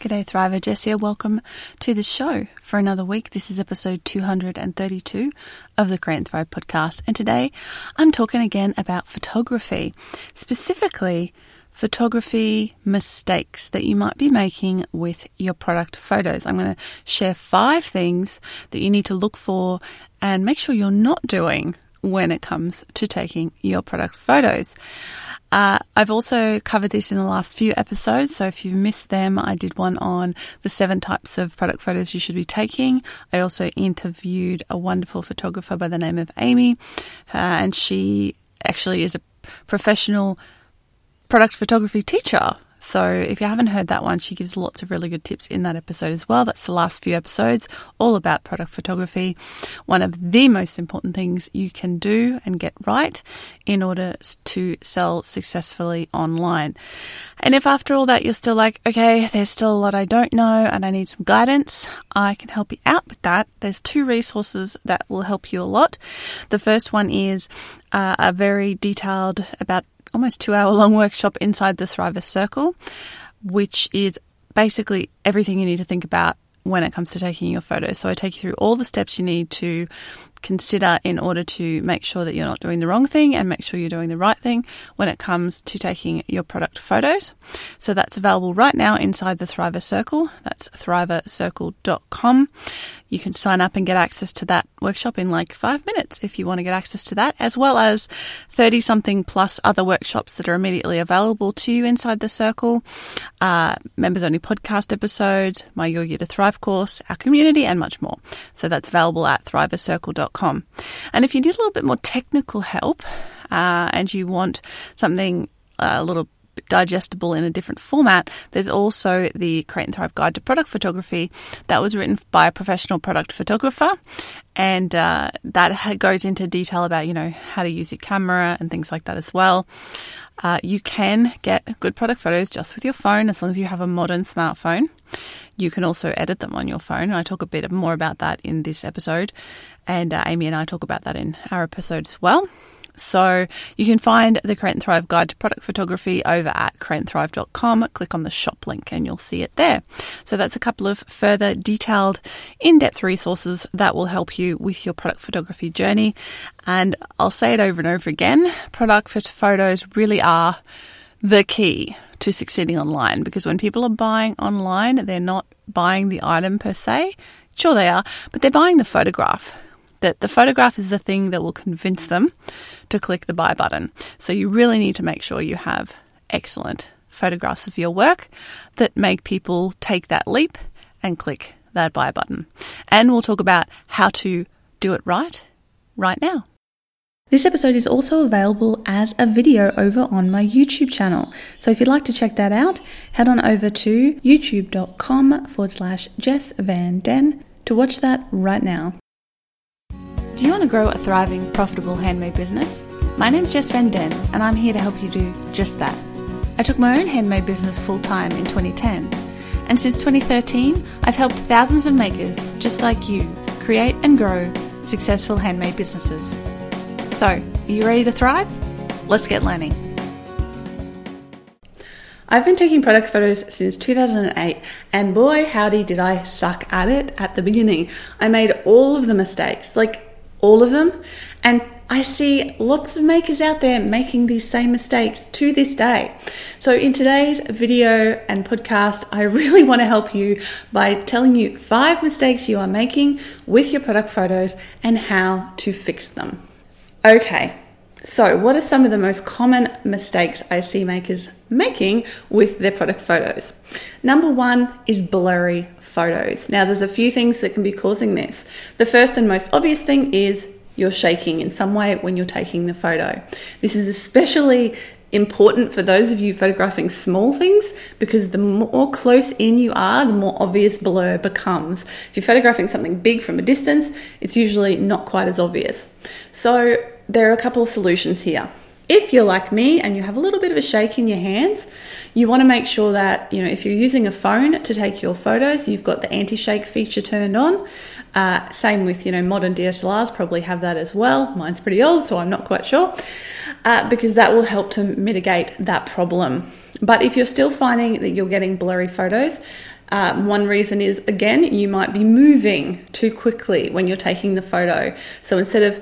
G'day Thriver, Jess here. Welcome to the show for another week. This is episode 232 of the Create Thrive podcast. And today I'm talking again about photography, specifically photography mistakes that you might be making with your product photos. I'm going to share five things that you need to look for and make sure you're not doing when it comes to taking your product photos. Uh, I've also covered this in the last few episodes, so if you've missed them, I did one on the seven types of product photos you should be taking. I also interviewed a wonderful photographer by the name of Amy, uh, and she actually is a professional product photography teacher. So if you haven't heard that one, she gives lots of really good tips in that episode as well. That's the last few episodes, all about product photography. One of the most important things you can do and get right in order to sell successfully online. And if after all that you're still like, okay, there's still a lot I don't know and I need some guidance, I can help you out with that. There's two resources that will help you a lot. The first one is uh, a very detailed about almost two hour long workshop inside the Thriver Circle, which is basically everything you need to think about when it comes to taking your photos. So I take you through all the steps you need to consider in order to make sure that you're not doing the wrong thing and make sure you're doing the right thing when it comes to taking your product photos. So that's available right now inside the Thriver Circle. That's thrivercircle.com. You can sign up and get access to that workshop in like five minutes if you want to get access to that, as well as 30 something plus other workshops that are immediately available to you inside the circle. Uh, members only podcast episodes, my Your Year to Thrive course, our community, and much more. So that's available at thrivercircle.com. And if you need a little bit more technical help uh, and you want something uh, a little digestible in a different format, there's also the Create and Thrive Guide to Product Photography that was written by a professional product photographer. And uh, that goes into detail about, you know, how to use your camera and things like that as well. Uh, you can get good product photos just with your phone as long as you have a modern smartphone. You can also edit them on your phone. I talk a bit more about that in this episode, and uh, Amy and I talk about that in our episode as well. So you can find the Create Thrive Guide to Product Photography over at createandthrive.com. Click on the shop link and you'll see it there. So that's a couple of further detailed, in-depth resources that will help you with your product photography journey. And I'll say it over and over again, product photos really are the key to succeeding online because when people are buying online, they're not buying the item per se. Sure, they are, but they're buying the photograph that the photograph is the thing that will convince them to click the buy button. So you really need to make sure you have excellent photographs of your work that make people take that leap and click that buy button. And we'll talk about how to do it right right now. This episode is also available as a video over on my YouTube channel. So if you'd like to check that out, head on over to youtube.com forward slash Jess Van Den to watch that right now. Do you want to grow a thriving, profitable handmade business? My name's Jess Van Den, and I'm here to help you do just that. I took my own handmade business full time in 2010, and since 2013, I've helped thousands of makers just like you create and grow successful handmade businesses. So, are you ready to thrive? Let's get learning. I've been taking product photos since 2008, and boy, howdy, did I suck at it at the beginning. I made all of the mistakes, like all of them. And I see lots of makers out there making these same mistakes to this day. So, in today's video and podcast, I really want to help you by telling you five mistakes you are making with your product photos and how to fix them. Okay, so what are some of the most common mistakes I see makers making with their product photos? Number one is blurry photos. Now, there's a few things that can be causing this. The first and most obvious thing is you're shaking in some way when you're taking the photo. This is especially important for those of you photographing small things because the more close in you are, the more obvious blur becomes. If you're photographing something big from a distance, it's usually not quite as obvious. So, there are a couple of solutions here. If you're like me and you have a little bit of a shake in your hands, you want to make sure that, you know, if you're using a phone to take your photos, you've got the anti shake feature turned on. Uh, same with, you know, modern DSLRs probably have that as well. Mine's pretty old, so I'm not quite sure, uh, because that will help to mitigate that problem. But if you're still finding that you're getting blurry photos, Uh, one reason is, again, you might be moving too quickly when you're taking the photo. So instead of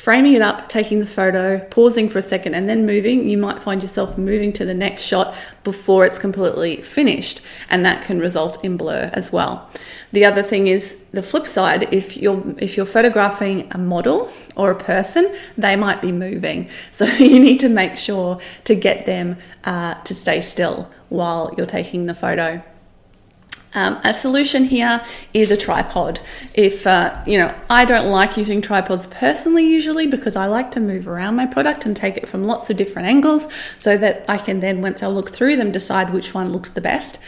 framing it up, taking the photo, pausing for a second, and then moving, you might find yourself moving to the next shot before it's completely finished, and that can result in blur as well. The other thing is the flip side. If you're if you're photographing a model or a person, they might be moving, so you need to make sure to get them uh, to stay still while you're taking the photo. Um, a solution here is a tripod. If uh, you know, I don't like using tripods personally, usually because I like to move around my product and take it from lots of different angles, so that I can then, once I look through them, decide which one looks the best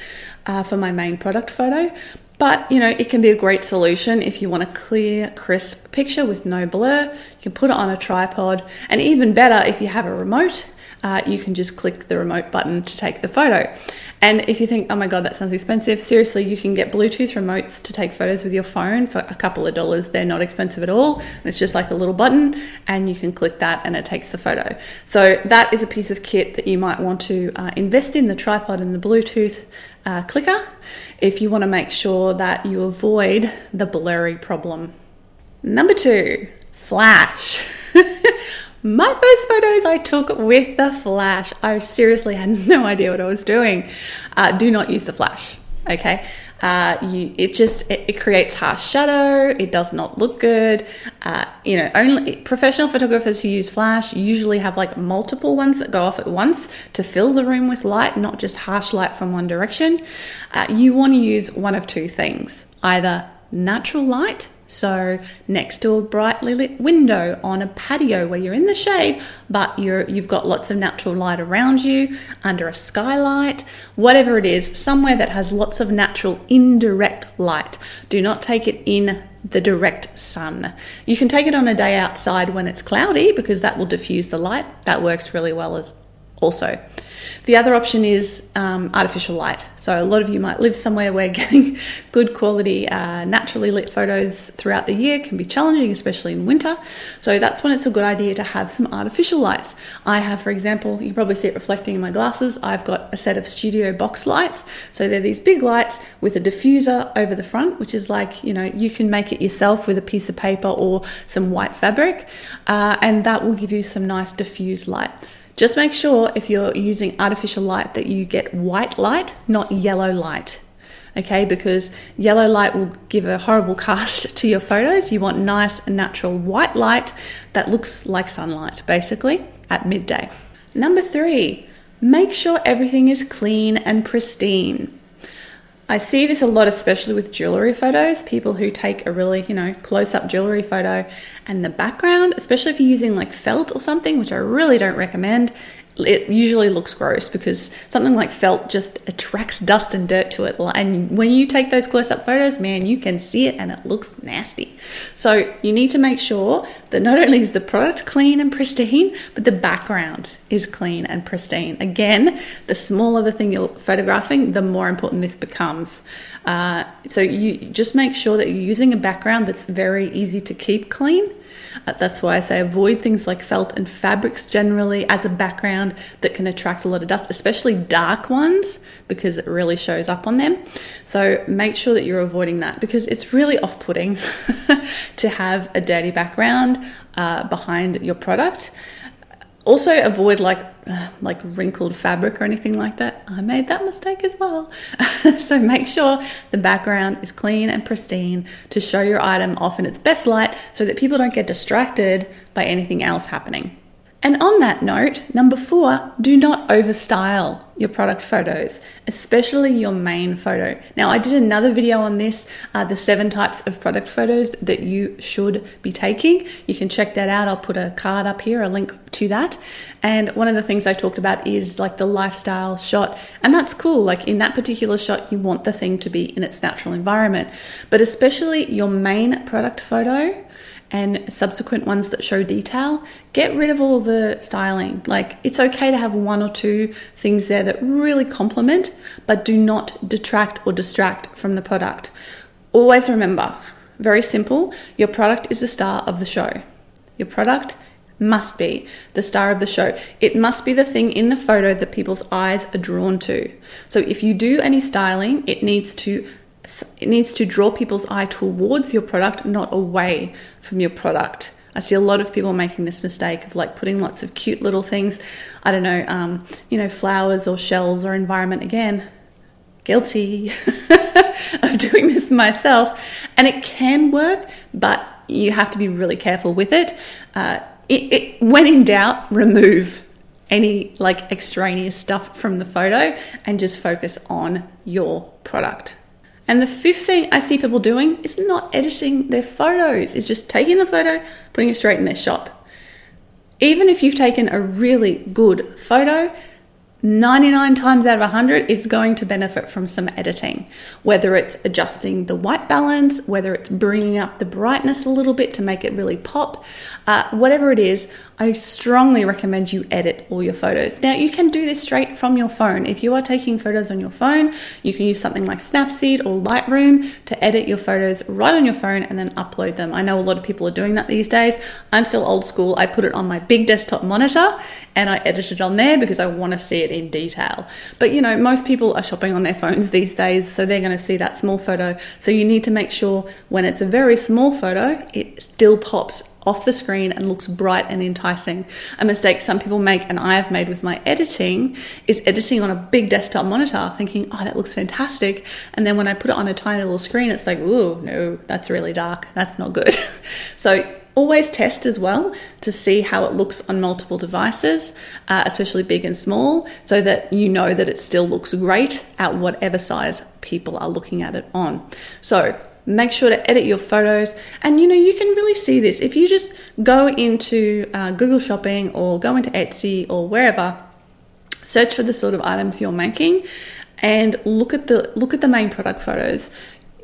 uh, for my main product photo. But you know, it can be a great solution if you want a clear, crisp picture with no blur. You can put it on a tripod, and even better if you have a remote. Uh, you can just click the remote button to take the photo. And if you think, oh my God, that sounds expensive, seriously, you can get Bluetooth remotes to take photos with your phone for a couple of dollars. They're not expensive at all. It's just like a little button, and you can click that and it takes the photo. So, that is a piece of kit that you might want to uh, invest in the tripod and the Bluetooth uh, clicker if you want to make sure that you avoid the blurry problem. Number two, flash. My first photos I took with the flash. I seriously had no idea what I was doing. Uh, do not use the flash, okay? Uh, you, it just it, it, creates harsh shadow. It does not look good. Uh, you know, only professional photographers who use flash usually have like multiple ones that go off at once to fill the room with light, not just harsh light from one direction. Uh, you want to use one of two things: either natural light so next to a brightly lit window on a patio where you're in the shade, but you're you've got lots of natural light around you, under a skylight, whatever it is, somewhere that has lots of natural indirect light. Do not take it in the direct sun. You can take it on a day outside when it's cloudy because that will diffuse the light. That works really well as also. The other option is um, artificial light. So, a lot of you might live somewhere where getting good quality, uh, naturally lit photos throughout the year can be challenging, especially in winter. So, that's when it's a good idea to have some artificial lights. I have, for example, you can probably see it reflecting in my glasses, I've got a set of studio box lights. So, they're these big lights with a diffuser over the front, which is like, you know, you can make it yourself with a piece of paper or some white fabric, uh, and that will give you some nice diffused light. Just make sure if you're using artificial light that you get white light, not yellow light. Okay, because yellow light will give a horrible cast to your photos. You want nice, natural white light that looks like sunlight, basically, at midday. Number three, make sure everything is clean and pristine. I see this a lot, especially with jewelry photos. People who take a really, you know, close up jewelry photo and the background, especially if you're using like felt or something, which I really don't recommend, it usually looks gross because something like felt just attracts dust and dirt to it. And when you take those close up photos, man, you can see it and it looks nasty. So you need to make sure that not only is the product clean and pristine, but the background is clean and pristine. Again, the smaller the thing you're photographing, the more important this becomes. Uh, so you just make sure that you're using a background that's very easy to keep clean that's why I say avoid things like felt and fabrics generally as a background that can attract a lot of dust, especially dark ones, because it really shows up on them. So make sure that you're avoiding that because it's really off putting to have a dirty background uh, behind your product. Also, avoid like uh, like wrinkled fabric or anything like that. I made that mistake as well. so make sure the background is clean and pristine to show your item off in its best light so that people don't get distracted by anything else happening. And on that note, number four, do not overstyle your product photos, especially your main photo. Now, I did another video on this, uh, the seven types of product photos that you should be taking. You can check that out. I'll put a card up here, a link to that. And one of the things I talked about is like the lifestyle shot. And that's cool. Like in that particular shot, you want the thing to be in its natural environment. But especially your main product photo, and subsequent ones that show detail, get rid of all the styling. Like it's okay to have one or two things there that really complement, but do not detract or distract from the product. Always remember, very simple, your product is the star of the show. Your product must be the star of the show. It must be the thing in the photo that people's eyes are drawn to. So if you do any styling, it needs to it needs to draw people's eye towards your product, not away from your product. I see a lot of people making this mistake of like putting lots of cute little things, I don't know, um, you know, flowers or shells or environment. Again, guilty of doing this myself. And it can work, but you have to be really careful with it. Uh, it, it when in doubt, remove any like extraneous stuff from the photo and just focus on your product. And the fifth thing I see people doing is not editing their photos, is just taking the photo, putting it straight in their shop. Even if you've taken a really good photo, 99 times out of 100, it's going to benefit from some editing. Whether it's adjusting the white balance, whether it's bringing up the brightness a little bit to make it really pop, uh, whatever it is, I strongly recommend you edit all your photos. Now, you can do this straight from your phone. If you are taking photos on your phone, you can use something like Snapseed or Lightroom to edit your photos right on your phone and then upload them. I know a lot of people are doing that these days. I'm still old school. I put it on my big desktop monitor and I edit it on there because I want to see it in detail. But you know, most people are shopping on their phones these days, so they're going to see that small photo. So you need to make sure when it's a very small photo, it still pops off the screen and looks bright and enticing. A mistake some people make, and I have made with my editing, is editing on a big desktop monitor, thinking, oh, that looks fantastic. And then when I put it on a tiny little screen, it's like, ooh, no, that's really dark. That's not good. so always test as well to see how it looks on multiple devices, uh, especially big and small, so that you know that it still looks great at whatever size people are looking at it on. So make sure to edit your photos. And you know you can really see this. If you just go into uh, google shopping or go into etsy or wherever search for the sort of items you're making and look at the look at the main product photos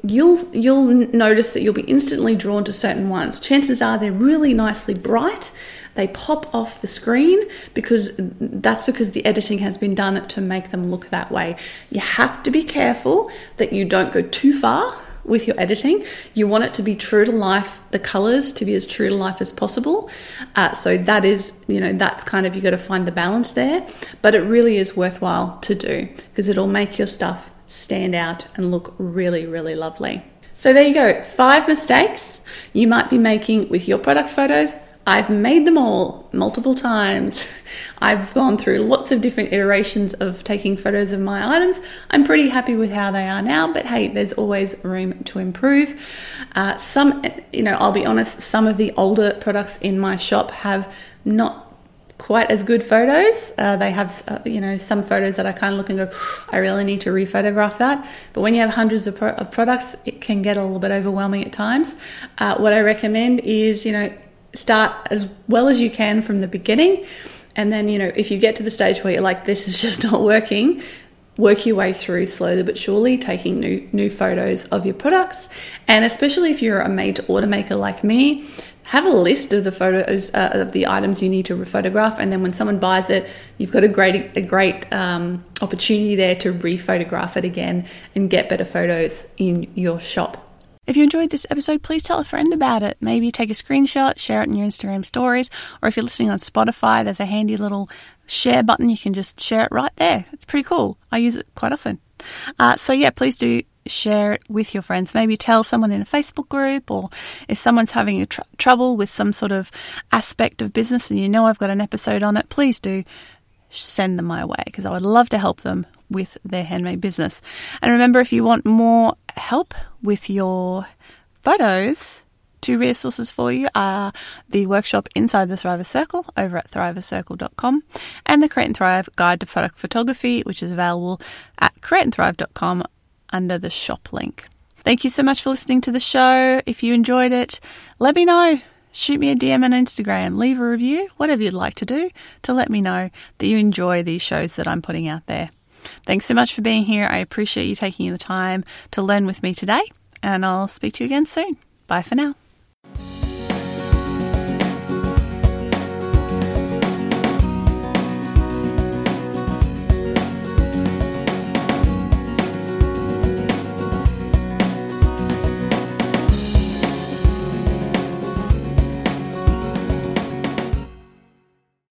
you'll you'll notice that you'll be instantly drawn to certain ones. Chances are they're really nicely bright. They pop off the screen because that's because the editing has been done to make them look that way. You have to be careful that you don't go too far with your editing. You want it to be true to life, the colors to be as true to life as possible. Uh, so that is, you know, that's kind of, you got to find the balance there. But it really is worthwhile to do because it'll make your stuff stand out and look really, really lovely. So there you go, five mistakes you might be making with your product photos I've made them all multiple times. I've gone through lots of different iterations of taking photos of my items. I'm pretty happy with how they are now, but hey, there's always room to improve. Uh, some, you know, I'll be honest, some of the older products in my shop have not quite as good photos. Uh, they have, uh, you know, some photos that I kind of look and go, I really need to rephotograph that. But when you have hundreds of, pro- of products, it can get a little bit overwhelming at times. Uh, what I recommend is, you know, start as well as you can from the beginning. And then, you know, if you get to the stage where you're like, this is just not working, work your way through slowly but surely, taking new new photos of your products. And especially if you're a made to order maker like me, have a list of the photos uh, of the items you need to photograph, and then when someone buys it, you've got a great a great um, opportunity there to rephotograph it again and get better photos in your shop. If you enjoyed this episode, please tell a friend about it. Maybe take a screenshot, share it in your Instagram stories, or if you're listening on Spotify, there's a handy little share button. You can just share it right there. It's pretty cool. I use it quite often. Uh, so, yeah, please do share it with your friends. Maybe tell someone in a Facebook group, or if someone's having tr- trouble with some sort of aspect of business and you know I've got an episode on it, please do send them my way because I would love to help them with their handmade business. And remember, if you want more help with your photos, two resources for you are the workshop Inside the Thriver Circle over at thrivercircle.com and the Create and Thrive Guide to Product Photography, which is available at createandthrive.com under the shop link. Thank you so much for listening to the show. If you enjoyed it, let me know. Shoot me a DM on Instagram, leave a review, whatever you'd like to do to let me know that you enjoy these shows that I'm putting out there. Thanks so much for being here. I appreciate you taking the time to learn with me today, and I'll speak to you again soon. Bye for now.